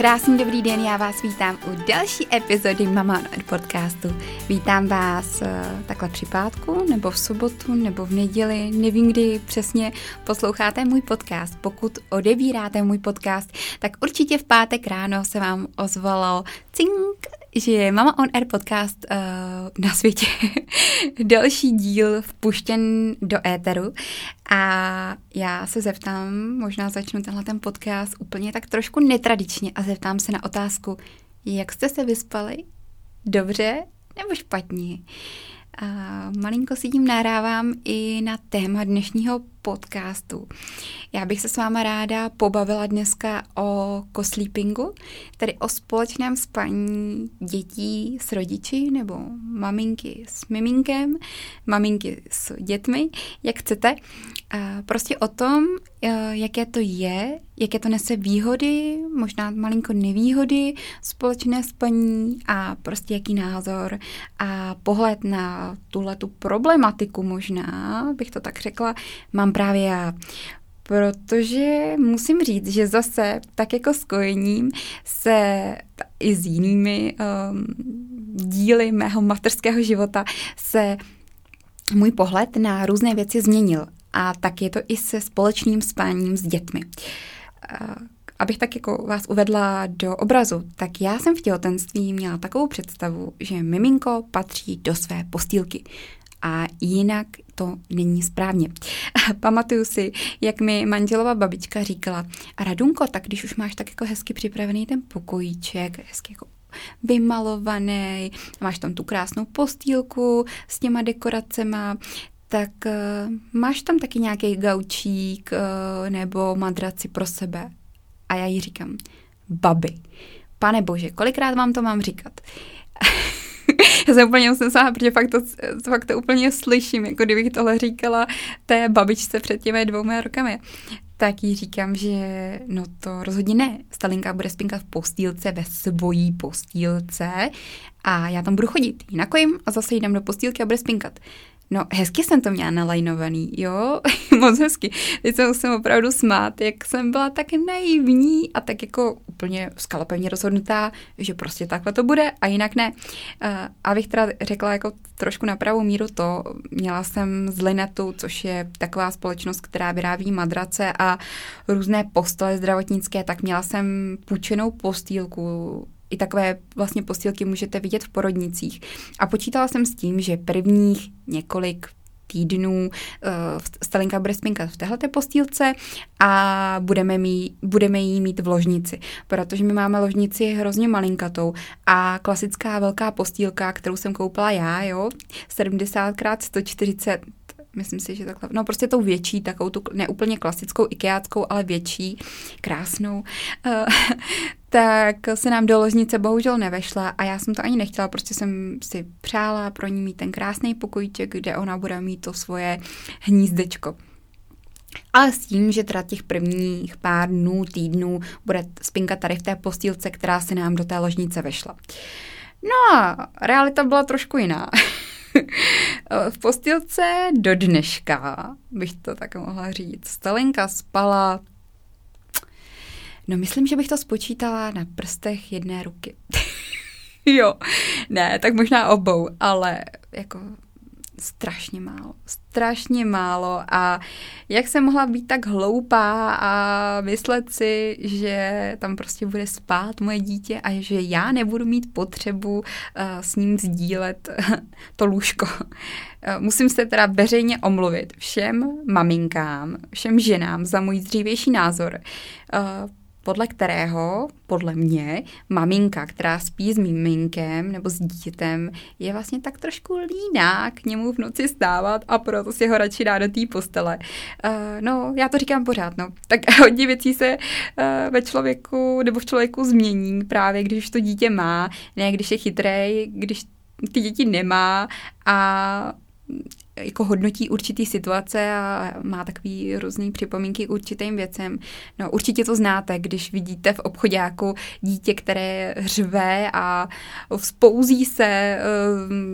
Krásný dobrý den, já vás vítám u další epizody Mama Air podcastu. Vítám vás uh, takhle při pátku, nebo v sobotu, nebo v neděli, nevím kdy přesně posloucháte můj podcast. Pokud odebíráte můj podcast, tak určitě v pátek ráno se vám ozvalo cink že Mama on Air podcast uh, na světě další díl vpuštěn do éteru a já se zeptám, možná začnu tenhle ten podcast úplně tak trošku netradičně a zeptám se na otázku, jak jste se vyspali? Dobře nebo špatně? A malinko si tím nahrávám i na téma dnešního podcastu. Já bych se s váma ráda pobavila dneska o kosleepingu, tedy o společném spaní dětí s rodiči nebo maminky s miminkem, maminky s dětmi, jak chcete. Prostě o tom, e, jaké to je, jaké to nese výhody, možná malinko nevýhody, společné spaní a prostě jaký názor a pohled na tuhle tu problematiku možná, bych to tak řekla, mám mám právě já. Protože musím říct, že zase tak jako s kojením se i s jinými um, díly mého materského života se můj pohled na různé věci změnil. A tak je to i se společným spáním s dětmi. Abych tak jako vás uvedla do obrazu, tak já jsem v těhotenství měla takovou představu, že miminko patří do své postýlky a jinak to není správně. Pamatuju si, jak mi manželova babička říkala, Radunko, tak když už máš tak jako hezky připravený ten pokojíček, hezky jako vymalovaný, máš tam tu krásnou postýlku s těma dekoracema, tak uh, máš tam taky nějaký gaučík uh, nebo madraci pro sebe. A já jí říkám, babi, pane bože, kolikrát vám to mám říkat? já jsem úplně usnesla, protože fakt to, fakt to úplně slyším, jako kdybych tohle říkala té babičce před těmi dvouma rokami. Tak jí říkám, že no to rozhodně ne. Stalinka bude spinkat v postýlce ve svojí postýlce a já tam budu chodit. Ji nakojím a zase jdem do postýlky a bude spinkat. No, hezky jsem to měla nalajnovaný, jo, moc hezky. Teď jsem musím opravdu smát, jak jsem byla tak naivní a tak jako úplně skalopevně rozhodnutá, že prostě takhle to bude a jinak ne. Uh, abych teda řekla jako trošku na pravou míru to, měla jsem z Linetu, což je taková společnost, která vyrábí madrace a různé postele zdravotnické, tak měla jsem půjčenou postýlku i takové vlastně postýlky můžete vidět v porodnicích. A počítala jsem s tím, že prvních několik týdnů uh, Stalinka bude spinkat v téhleté postýlce a budeme, mít, budeme jí mít v ložnici, protože my máme ložnici hrozně malinkatou a klasická velká postýlka, kterou jsem koupila já, jo, 70 x 140 myslím si, že takhle, no prostě tou větší, takovou tu neúplně klasickou ikeáckou, ale větší, krásnou, uh, tak se nám do ložnice bohužel nevešla a já jsem to ani nechtěla, prostě jsem si přála pro ní mít ten krásný pokojíček, kde ona bude mít to svoje hnízdečko. Ale s tím, že teda těch prvních pár dnů, týdnů bude spinka tady v té postýlce, která se nám do té ložnice vešla. No a realita byla trošku jiná. v postýlce do dneška, bych to tak mohla říct. Stalinka spala No myslím, že bych to spočítala na prstech jedné ruky. jo, ne, tak možná obou, ale jako strašně málo, strašně málo a jak jsem mohla být tak hloupá a myslet si, že tam prostě bude spát moje dítě a že já nebudu mít potřebu uh, s ním sdílet to lůžko. Uh, musím se teda veřejně omluvit všem maminkám, všem ženám za můj dřívější názor. Uh, podle kterého, podle mě, maminka, která spí s miminkem nebo s dítětem, je vlastně tak trošku líná k němu v noci stávat a proto si ho radši dá do té postele. Uh, no, já to říkám pořád, no. Tak hodně věcí se uh, ve člověku nebo v člověku změní právě, když to dítě má, ne když je chytrý, když ty děti nemá a jako hodnotí určitý situace a má takový různý připomínky k určitým věcem. No určitě to znáte, když vidíte v obchodáku dítě, které řve a vzpouzí se, eh,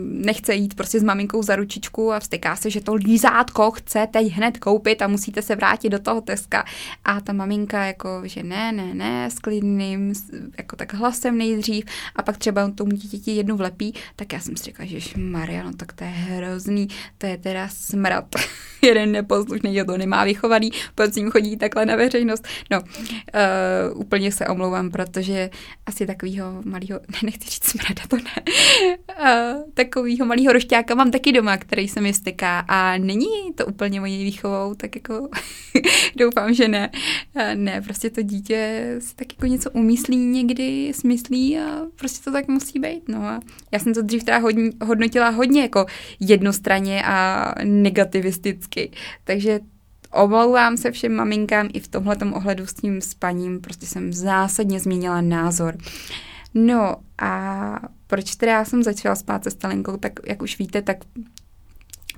nechce jít prostě s maminkou za ručičku a vstyká se, že to lízátko chce teď hned koupit a musíte se vrátit do toho Teska. A ta maminka jako, že ne, ne, ne, s klidným, jako tak hlasem nejdřív a pak třeba tomu dítěti jednu vlepí, tak já jsem si říkala, že Maria, no tak to je hrozný, to je teda smrad. Jeden neposlušný, je to nemá vychovaný, s ním chodí takhle na veřejnost. No, uh, úplně se omlouvám, protože asi takového malého, ne, nechci říct smrada, to ne, uh, takového malého rošťáka mám taky doma, který se mi styká a není to úplně mojí výchovou, tak jako doufám, že ne. Uh, ne, prostě to dítě si tak jako něco umyslí někdy, smyslí a prostě to tak musí být. No a já jsem to dřív teda hodně, hodnotila hodně jako jednostranně a negativisticky. Takže omlouvám se všem maminkám i v tomhle ohledu s tím spaním, prostě jsem zásadně změnila názor. No a proč teda já jsem začala spát se Stalenkou, tak jak už víte, tak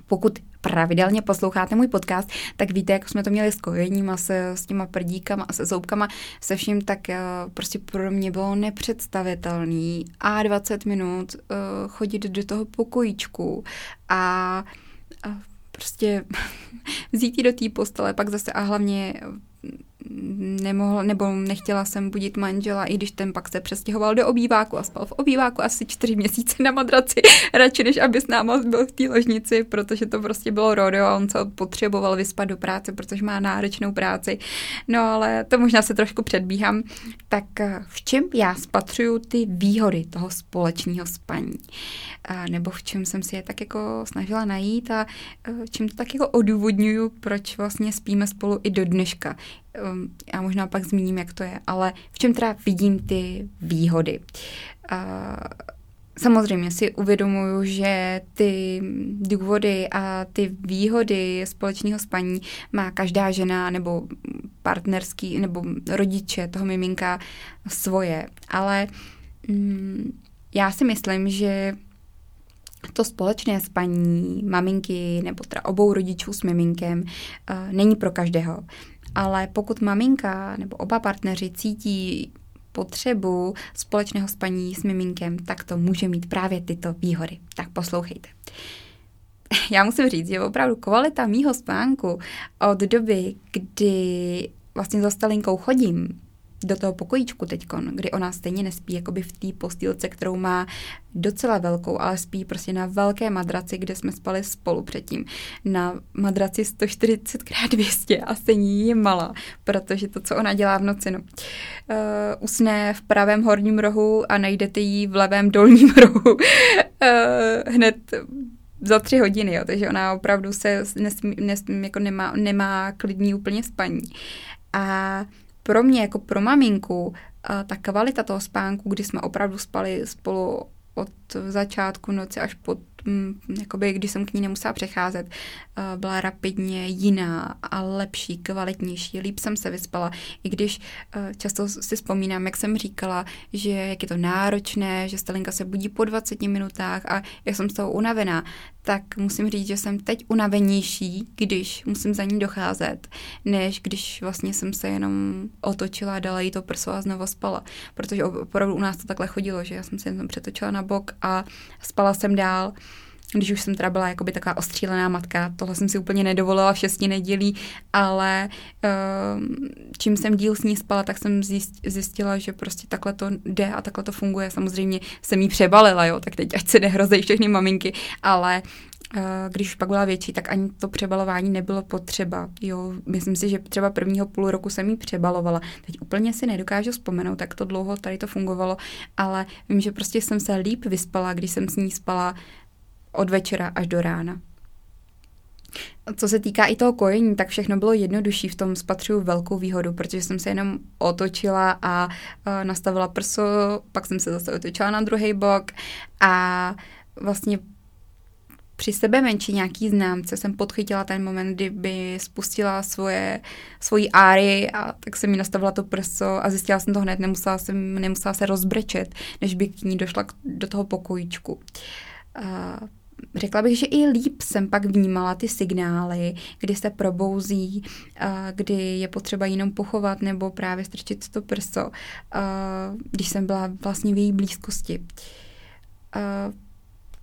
pokud pravidelně posloucháte můj podcast, tak víte, jak jsme to měli s kojením a se, s těma prdíkama a se zoubkama, se vším, tak uh, prostě pro mě bylo nepředstavitelný a 20 minut uh, chodit do toho pokojíčku a, a prostě vzít do té postele, pak zase a hlavně nemohla, nebo nechtěla jsem budit manžela, i když ten pak se přestěhoval do obýváku a spal v obýváku asi čtyři měsíce na madraci, radši než aby s náma byl v té ložnici, protože to prostě bylo rodeo a on se potřeboval vyspat do práce, protože má náročnou práci. No ale to možná se trošku předbíhám. Tak eh, v čem já spatřuju ty výhody toho společného spaní? A nebo v čem jsem si je tak jako snažila najít a eh, čím to tak jako odůvodňuju, proč vlastně spíme spolu i do dneška. Ehm, já možná pak zmíním, jak to je, ale v čem teda vidím ty výhody. Samozřejmě si uvědomuju, že ty důvody a ty výhody společného spaní má každá žena nebo partnerský nebo rodiče toho miminka svoje, ale mm, já si myslím, že to společné spaní maminky nebo teda obou rodičů s miminkem uh, není pro každého. Ale pokud maminka nebo oba partneři cítí potřebu společného spaní s miminkem, tak to může mít právě tyto výhody. Tak poslouchejte. Já musím říct, že opravdu kvalita mýho spánku od doby, kdy vlastně za Stalinkou chodím, do toho pokojíčku teď, kdy ona stejně nespí jakoby v té postýlce, kterou má docela velkou, ale spí prostě na velké madraci, kde jsme spali spolu předtím. Na madraci 140x200 a stejně je malá, protože to, co ona dělá v noci, no. Uh, usne v pravém horním rohu a najdete ji v levém dolním rohu. Uh, hned za tři hodiny, jo, takže ona opravdu se nesmí, nesmí, jako nemá, nemá klidní úplně spaní. A pro mě, jako pro maminku, ta kvalita toho spánku, kdy jsme opravdu spali spolu od začátku noci až po jakoby, když jsem k ní nemusela přecházet, eh, byla rapidně jiná a lepší, kvalitnější, líp jsem se vyspala, i když eh, často si vzpomínám, jak jsem říkala, že jak je to náročné, že Stalinka se budí po 20 minutách a jak jsem z toho unavená, tak musím říct, že jsem teď unavenější, když musím za ní docházet, než když vlastně jsem se jenom otočila, dala jí to prso a znovu spala. Protože opravdu u nás to takhle chodilo, že já jsem se jenom přetočila na bok a spala jsem dál když už jsem teda byla jakoby taková ostřílená matka, tohle jsem si úplně nedovolila v šesti nedělí, ale uh, čím jsem díl s ní spala, tak jsem zjistila, že prostě takhle to jde a takhle to funguje. Samozřejmě jsem jí přebalila, jo, tak teď ať se nehrozí všechny maminky, ale uh, když už pak byla větší, tak ani to přebalování nebylo potřeba. Jo, myslím si, že třeba prvního půl roku jsem jí přebalovala. Teď úplně si nedokážu vzpomenout, tak to dlouho tady to fungovalo, ale vím, že prostě jsem se líp vyspala, když jsem s ní spala od večera až do rána. Co se týká i toho kojení, tak všechno bylo jednodušší. V tom spatřuju velkou výhodu, protože jsem se jenom otočila a uh, nastavila prso, pak jsem se zase otočila na druhý bok a vlastně při sebe menší nějaký známce jsem podchytila ten moment, kdy by spustila svoje, svoji áry a tak jsem mi nastavila to prso a zjistila jsem to hned, nemusela, jsem, nemusela se rozbrečet, než by k ní došla do toho pokojíčku. Uh, řekla bych, že i líp jsem pak vnímala ty signály, kdy se probouzí, kdy je potřeba jenom pochovat nebo právě strčit to prso, když jsem byla vlastně v její blízkosti.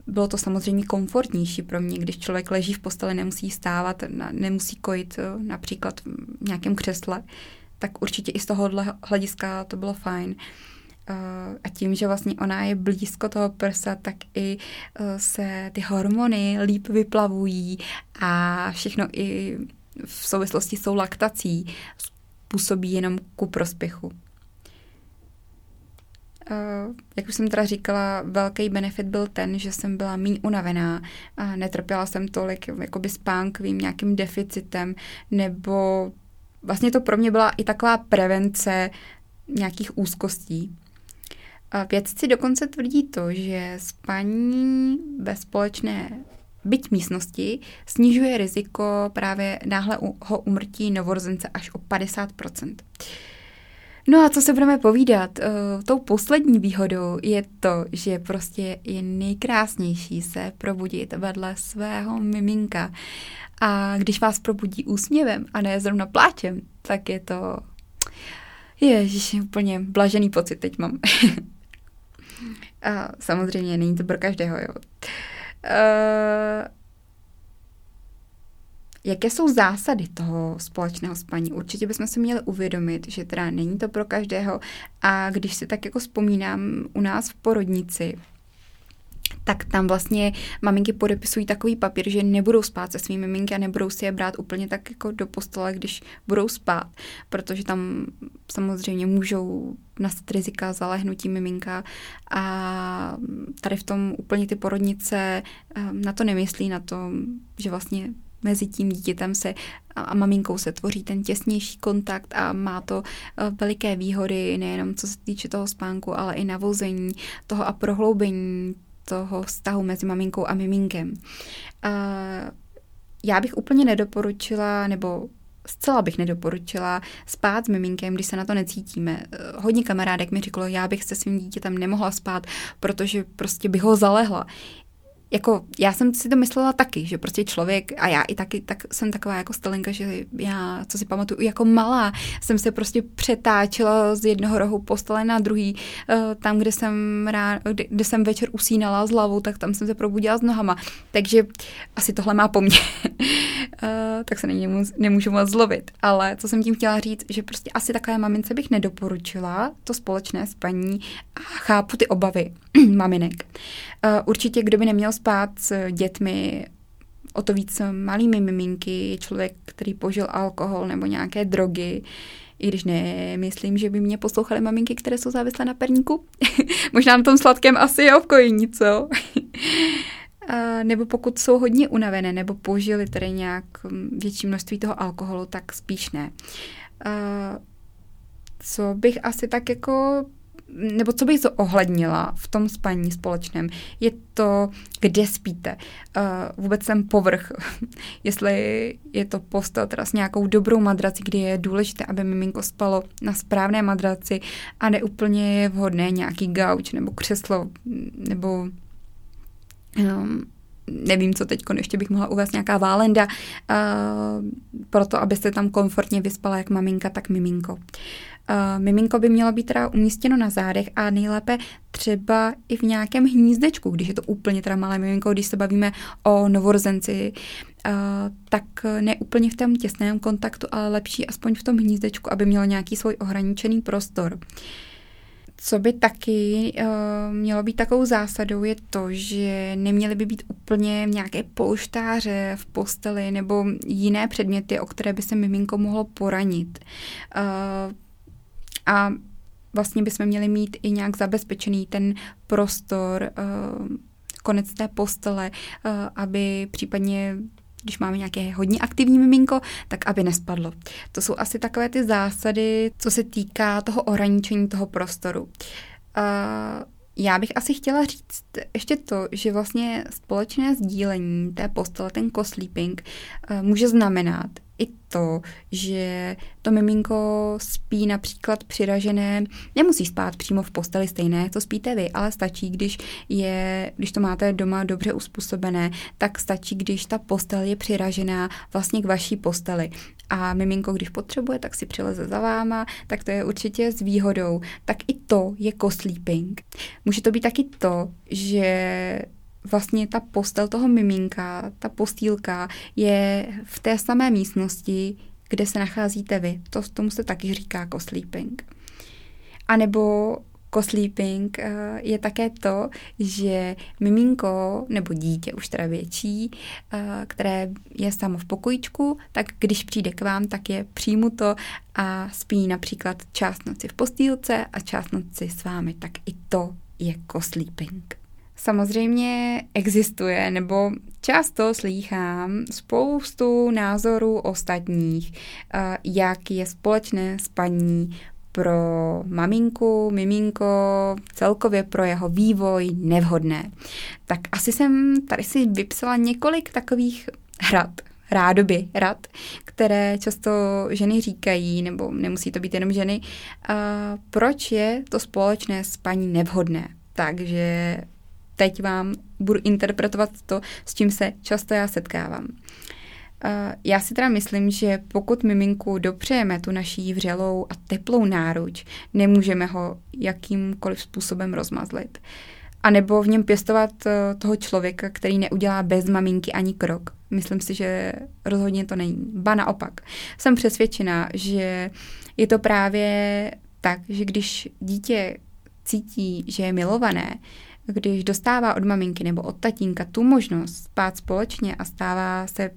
Bylo to samozřejmě komfortnější pro mě, když člověk leží v posteli, nemusí stávat, nemusí kojit e, například v nějakém křesle, tak určitě i z tohohle hlediska to bylo fajn. Eh, a tím, že vlastně ona je blízko toho prsa, tak i eh, se ty hormony líp vyplavují a všechno i v souvislosti s laktací působí jenom ku prospěchu. Uh, jak už jsem teda říkala, velký benefit byl ten, že jsem byla méně unavená a netrpěla jsem tolik jakoby spánkovým nějakým deficitem, nebo vlastně to pro mě byla i taková prevence nějakých úzkostí. Vědci dokonce tvrdí to, že spaní ve společné byť místnosti snižuje riziko právě náhleho umrtí novorozence až o 50%. No a co se budeme povídat? Uh, tou poslední výhodou je to, že prostě je nejkrásnější se probudit vedle svého miminka. A když vás probudí úsměvem a ne zrovna pláčem, tak je to... Ježiš, úplně blažený pocit teď mám. A samozřejmě není to pro každého, jo. Uh, Jaké jsou zásady toho společného spaní? Určitě bychom si měli uvědomit, že teda není to pro každého a když si tak jako vzpomínám u nás v porodnici, tak tam vlastně maminky podepisují takový papír, že nebudou spát se svými miminky a nebudou si je brát úplně tak jako do postele, když budou spát, protože tam samozřejmě můžou nastat rizika zalehnutí miminka a tady v tom úplně ty porodnice ehm, na to nemyslí, na to, že vlastně mezi tím dítětem se a maminkou se tvoří ten těsnější kontakt a má to e, veliké výhody, nejenom co se týče toho spánku, ale i navození toho a prohloubení toho vztahu mezi maminkou a miminkem. Já bych úplně nedoporučila, nebo zcela bych nedoporučila spát s miminkem, když se na to necítíme. Hodně kamarádek mi řeklo, já bych se svým dítětem nemohla spát, protože prostě bych ho zalehla jako já jsem si to myslela taky, že prostě člověk, a já i taky, tak jsem taková jako stalenka, že já, co si pamatuju, jako malá, jsem se prostě přetáčela z jednoho rohu postele na druhý, eh, tam, kde jsem, rá, kde, kde jsem večer usínala s hlavou, tak tam jsem se probudila s nohama, takže asi tohle má po mně, eh, tak se nemůžu, nemůžu moc zlovit, ale co jsem tím chtěla říct, že prostě asi takové mamince bych nedoporučila to společné spaní a chápu ty obavy maminek. Eh, určitě, kdo by neměl spát s dětmi, o to víc malými miminky, člověk, který požil alkohol nebo nějaké drogy, i když nemyslím, že by mě poslouchaly maminky, které jsou závislé na perníku. Možná na tom sladkém asi je v kojení, co? A nebo pokud jsou hodně unavené, nebo požili tedy nějak hm, větší množství toho alkoholu, tak spíš ne. A co bych asi tak jako nebo co bych ohlednila v tom spaní společném, je to, kde spíte. Uh, vůbec ten povrch, jestli je to postel teda s nějakou dobrou madrací, kdy je důležité, aby miminko spalo na správné madraci a ne úplně je vhodné nějaký gauč nebo křeslo nebo um, nevím, co teď ještě bych mohla uvést, nějaká válenda, uh, proto, abyste tam komfortně vyspala jak maminka, tak miminko. Uh, miminko by mělo být teda umístěno na zádech a nejlépe třeba i v nějakém hnízdečku, když je to úplně teda malé miminko, když se bavíme o novorozenci, uh, tak ne úplně v tom těsném kontaktu, ale lepší aspoň v tom hnízdečku, aby mělo nějaký svůj ohraničený prostor. Uh, co by taky uh, mělo být takovou zásadou, je to, že neměly by být úplně nějaké polštáře v posteli nebo jiné předměty, o které by se miminko mohlo poranit. Uh, a vlastně bychom měli mít i nějak zabezpečený ten prostor, uh, konec té postele, aby případně když máme nějaké hodně aktivní miminko, tak aby nespadlo. To jsou asi takové ty zásady, co se týká toho ohraničení toho prostoru. Uh, já bych asi chtěla říct ještě to, že vlastně společné sdílení té postele, ten co-sleeping, uh, může znamenat, i to, že to miminko spí například přiražené, nemusí spát přímo v posteli stejné, to spíte vy, ale stačí, když, je, když to máte doma dobře uspůsobené, tak stačí, když ta postel je přiražená vlastně k vaší posteli. A miminko, když potřebuje, tak si přileze za váma, tak to je určitě s výhodou. Tak i to je co-sleeping. Může to být taky to, že vlastně ta postel toho miminka, ta postýlka je v té samé místnosti, kde se nacházíte vy. To tomu se taky říká co-sleeping. A nebo co-sleeping eh, je také to, že miminko nebo dítě, už teda větší, eh, které je samo v pokojičku, tak když přijde k vám, tak je to a spí například část noci v postýlce a část noci s vámi. Tak i to je co-sleeping. Samozřejmě existuje, nebo často slýchám spoustu názorů ostatních, eh, jak je společné spaní pro maminku, miminko, celkově pro jeho vývoj nevhodné. Tak asi jsem tady si vypsala několik takových hrad, rádoby rad, které často ženy říkají, nebo nemusí to být jenom ženy, uh, proč je to společné spaní nevhodné. Takže teď vám budu interpretovat to, s čím se často já setkávám. Já si teda myslím, že pokud miminku dopřejeme tu naší vřelou a teplou náruč, nemůžeme ho jakýmkoliv způsobem rozmazlit. A nebo v něm pěstovat e, toho člověka, který neudělá bez maminky ani krok. Myslím si, že rozhodně to není. Ba naopak. Jsem přesvědčená, že je to právě tak, že když dítě cítí, že je milované, když dostává od maminky nebo od tatínka tu možnost spát společně a stává se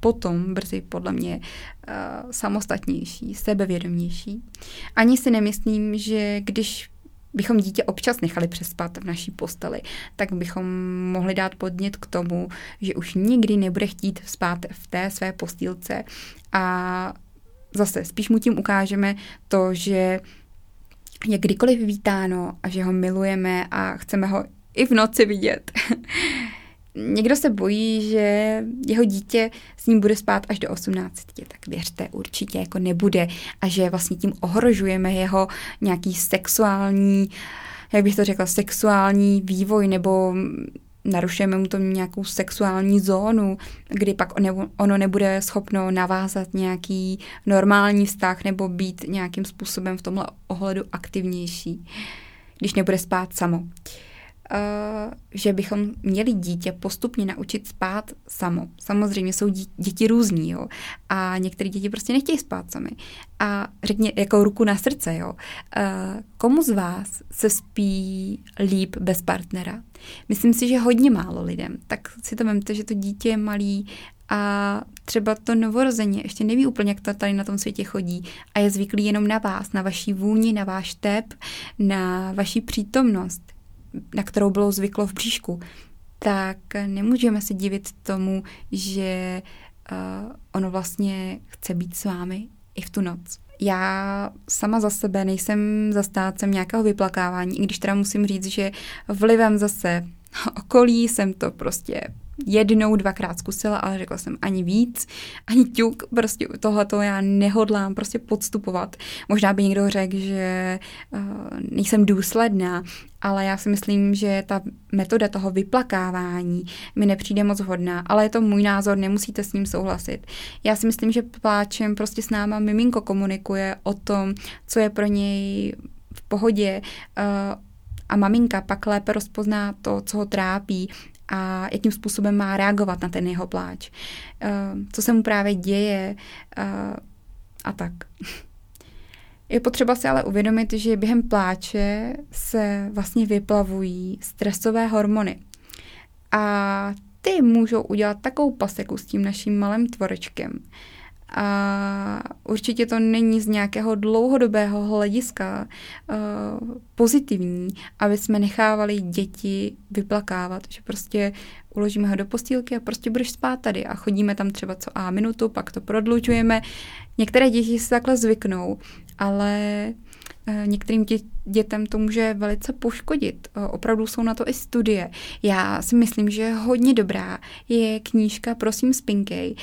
potom brzy podle mě uh, samostatnější, sebevědomější. Ani si nemyslím, že když bychom dítě občas nechali přespat v naší posteli, tak bychom mohli dát podnět k tomu, že už nikdy nebude chtít spát v té své postýlce a zase spíš mu tím ukážeme to, že je kdykoliv vítáno a že ho milujeme a chceme ho i v noci vidět. Někdo se bojí, že jeho dítě s ním bude spát až do 18, tak věřte, určitě jako nebude a že vlastně tím ohrožujeme jeho nějaký sexuální, jak bych to řekla, sexuální vývoj nebo narušujeme mu to nějakou sexuální zónu, kdy pak ono nebude schopno navázat nějaký normální vztah nebo být nějakým způsobem v tomhle ohledu aktivnější, když nebude spát samo. Uh, že bychom měli dítě postupně naučit spát samo. Samozřejmě jsou děti různí, jo. A některé děti prostě nechtějí spát sami. A řekně jako ruku na srdce, jo. Uh, komu z vás se spí líp bez partnera? Myslím si, že hodně málo lidem. Tak si to vemte, že to dítě je malý a třeba to novorozeně ještě neví úplně, jak to tady na tom světě chodí a je zvyklý jenom na vás, na vaší vůni, na váš tep, na vaší přítomnost na kterou bylo zvyklo v bříšku, tak nemůžeme se divit tomu, že uh, ono vlastně chce být s vámi i v tu noc. Já sama za sebe nejsem zastácem nějakého vyplakávání, i když teda musím říct, že vlivem zase okolí jsem to prostě jednou, dvakrát zkusila, ale řekla jsem ani víc, ani ťuk, prostě tohleto já nehodlám prostě podstupovat. Možná by někdo řekl, že uh, nejsem důsledná, ale já si myslím, že ta metoda toho vyplakávání mi nepřijde moc hodná, ale je to můj názor, nemusíte s ním souhlasit. Já si myslím, že pláčem prostě s náma miminko komunikuje o tom, co je pro něj v pohodě, uh, a maminka pak lépe rozpozná to, co ho trápí a jakým způsobem má reagovat na ten jeho pláč, uh, co se mu právě děje uh, a tak. Je potřeba si ale uvědomit, že během pláče se vlastně vyplavují stresové hormony. A ty můžou udělat takovou paseku s tím naším malým tvorečkem, a určitě to není z nějakého dlouhodobého hlediska uh, pozitivní, aby jsme nechávali děti vyplakávat, že prostě uložíme ho do postýlky a prostě budeš spát tady a chodíme tam třeba co a minutu, pak to prodlužujeme. Některé děti si takhle zvyknou, ale uh, některým dě- dětem to může velice poškodit. Uh, opravdu jsou na to i studie. Já si myslím, že hodně dobrá je knížka Prosím spinkej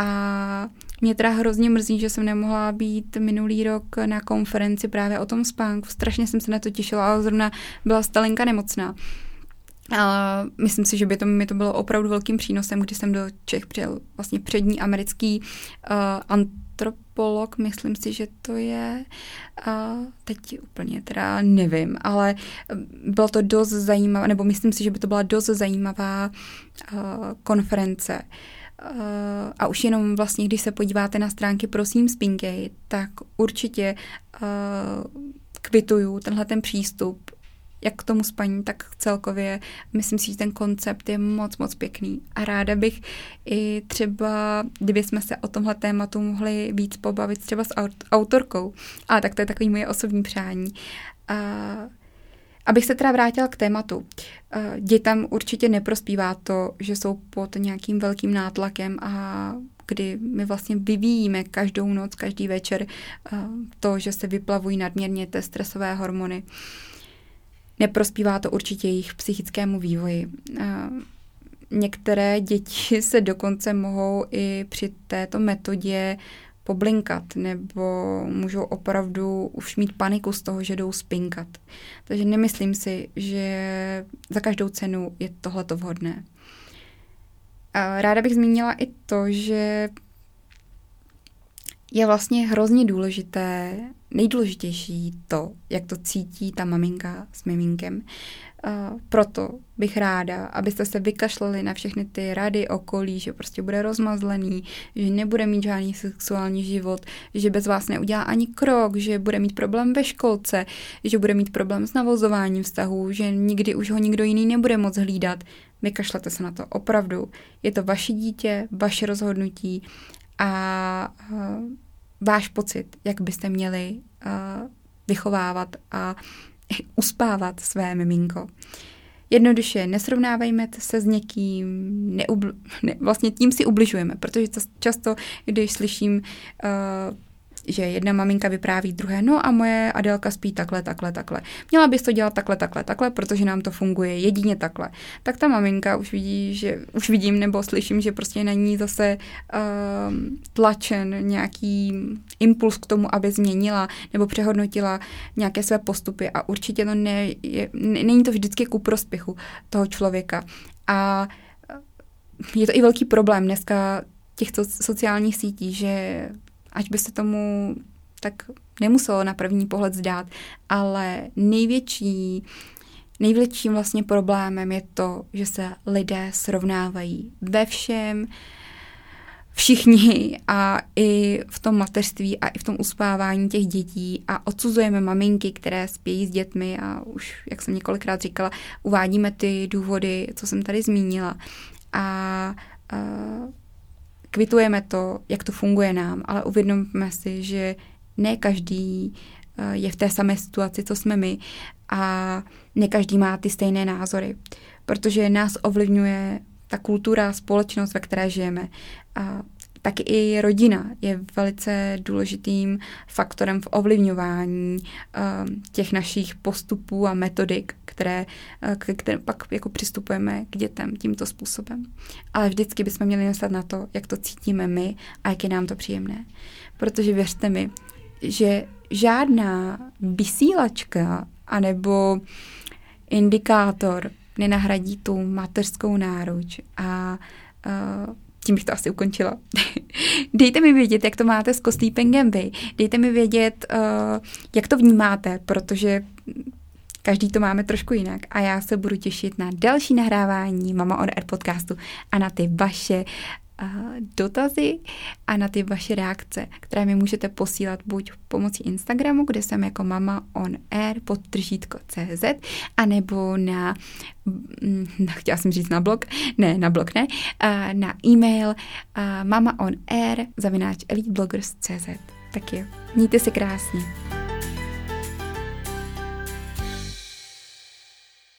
A mě teda hrozně mrzí, že jsem nemohla být minulý rok na konferenci právě o tom spánku. Strašně jsem se na to těšila, ale zrovna byla Stalinka nemocná. A myslím si, že by to mi to bylo opravdu velkým přínosem, když jsem do Čech přijel vlastně přední americký uh, antropolog, myslím si, že to je, uh, teď úplně teda nevím, ale bylo to dost zajímavé, nebo myslím si, že by to byla dost zajímavá uh, konference. Uh, a už jenom vlastně, když se podíváte na stránky Prosím Spinkej, tak určitě uh, kvituju tenhle ten přístup jak k tomu spaní, tak celkově. Myslím si, že ten koncept je moc, moc pěkný. A ráda bych i třeba, kdyby jsme se o tomhle tématu mohli víc pobavit třeba s autorkou. A tak to je takový moje osobní přání. A Abych se teda vrátila k tématu. Dětem určitě neprospívá to, že jsou pod nějakým velkým nátlakem a kdy my vlastně vyvíjíme každou noc, každý večer to, že se vyplavují nadměrně ty stresové hormony. Neprospívá to určitě jejich psychickému vývoji. Některé děti se dokonce mohou i při této metodě poblinkat, nebo můžou opravdu už mít paniku z toho, že jdou spinkat. Takže nemyslím si, že za každou cenu je tohleto vhodné. Ráda bych zmínila i to, že je vlastně hrozně důležité, nejdůležitější to, jak to cítí ta maminka s miminkem. Proto bych ráda, abyste se vykašlali na všechny ty rady okolí, že prostě bude rozmazlený, že nebude mít žádný sexuální život, že bez vás neudělá ani krok, že bude mít problém ve školce, že bude mít problém s navozováním vztahu, že nikdy už ho nikdo jiný nebude moc hlídat. Vykašlete se na to opravdu. Je to vaše dítě, vaše rozhodnutí a váš pocit, jak byste měli uh, vychovávat a uspávat své miminko. Jednoduše nesrovnávejme se s někým, neubl- ne, vlastně tím si ubližujeme, protože často, když slyším uh, že jedna maminka vypráví druhé, no a moje Adelka spí takhle, takhle, takhle. Měla bys to dělat takhle, takhle, takhle, protože nám to funguje jedině takhle. Tak ta maminka už vidí, že už vidím nebo slyším, že prostě na ní zase uh, tlačen nějaký impuls k tomu, aby změnila nebo přehodnotila nějaké své postupy a určitě to ne, je, ne, není to vždycky ku prospěchu toho člověka. A je to i velký problém dneska těchto sociálních sítí, že ať by se tomu tak nemuselo na první pohled zdát, ale největší Největším vlastně problémem je to, že se lidé srovnávají ve všem, všichni a i v tom mateřství a i v tom uspávání těch dětí a odsuzujeme maminky, které spějí s dětmi a už, jak jsem několikrát říkala, uvádíme ty důvody, co jsem tady zmínila. A, a kvitujeme to, jak to funguje nám, ale uvědomme si, že ne každý eh, je v té samé situaci, co jsme my a ne každý má ty stejné názory, protože nás ovlivňuje ta kultura, společnost, ve které žijeme. A tak i rodina je velice důležitým faktorem v ovlivňování uh, těch našich postupů a metodik, které, uh, které pak jako přistupujeme k dětem tímto způsobem. Ale vždycky bychom měli myslet na to, jak to cítíme my a jak je nám to příjemné. Protože věřte mi, že žádná vysílačka anebo indikátor nenahradí tu mateřskou náruč a uh, tím bych to asi ukončila. Dejte mi vědět, jak to máte s kostýpengem vy. Dejte mi vědět, uh, jak to vnímáte, protože každý to máme trošku jinak a já se budu těšit na další nahrávání Mama on Air podcastu a na ty vaše dotazy a na ty vaše reakce, které mi můžete posílat buď pomocí Instagramu, kde jsem jako mama on air podtržítko CZ, anebo na, mm, chtěla jsem říct na blog, ne, na blog ne, na e-mail mama on air zavináč elitebloggers.cz. Tak jo, mějte se krásně.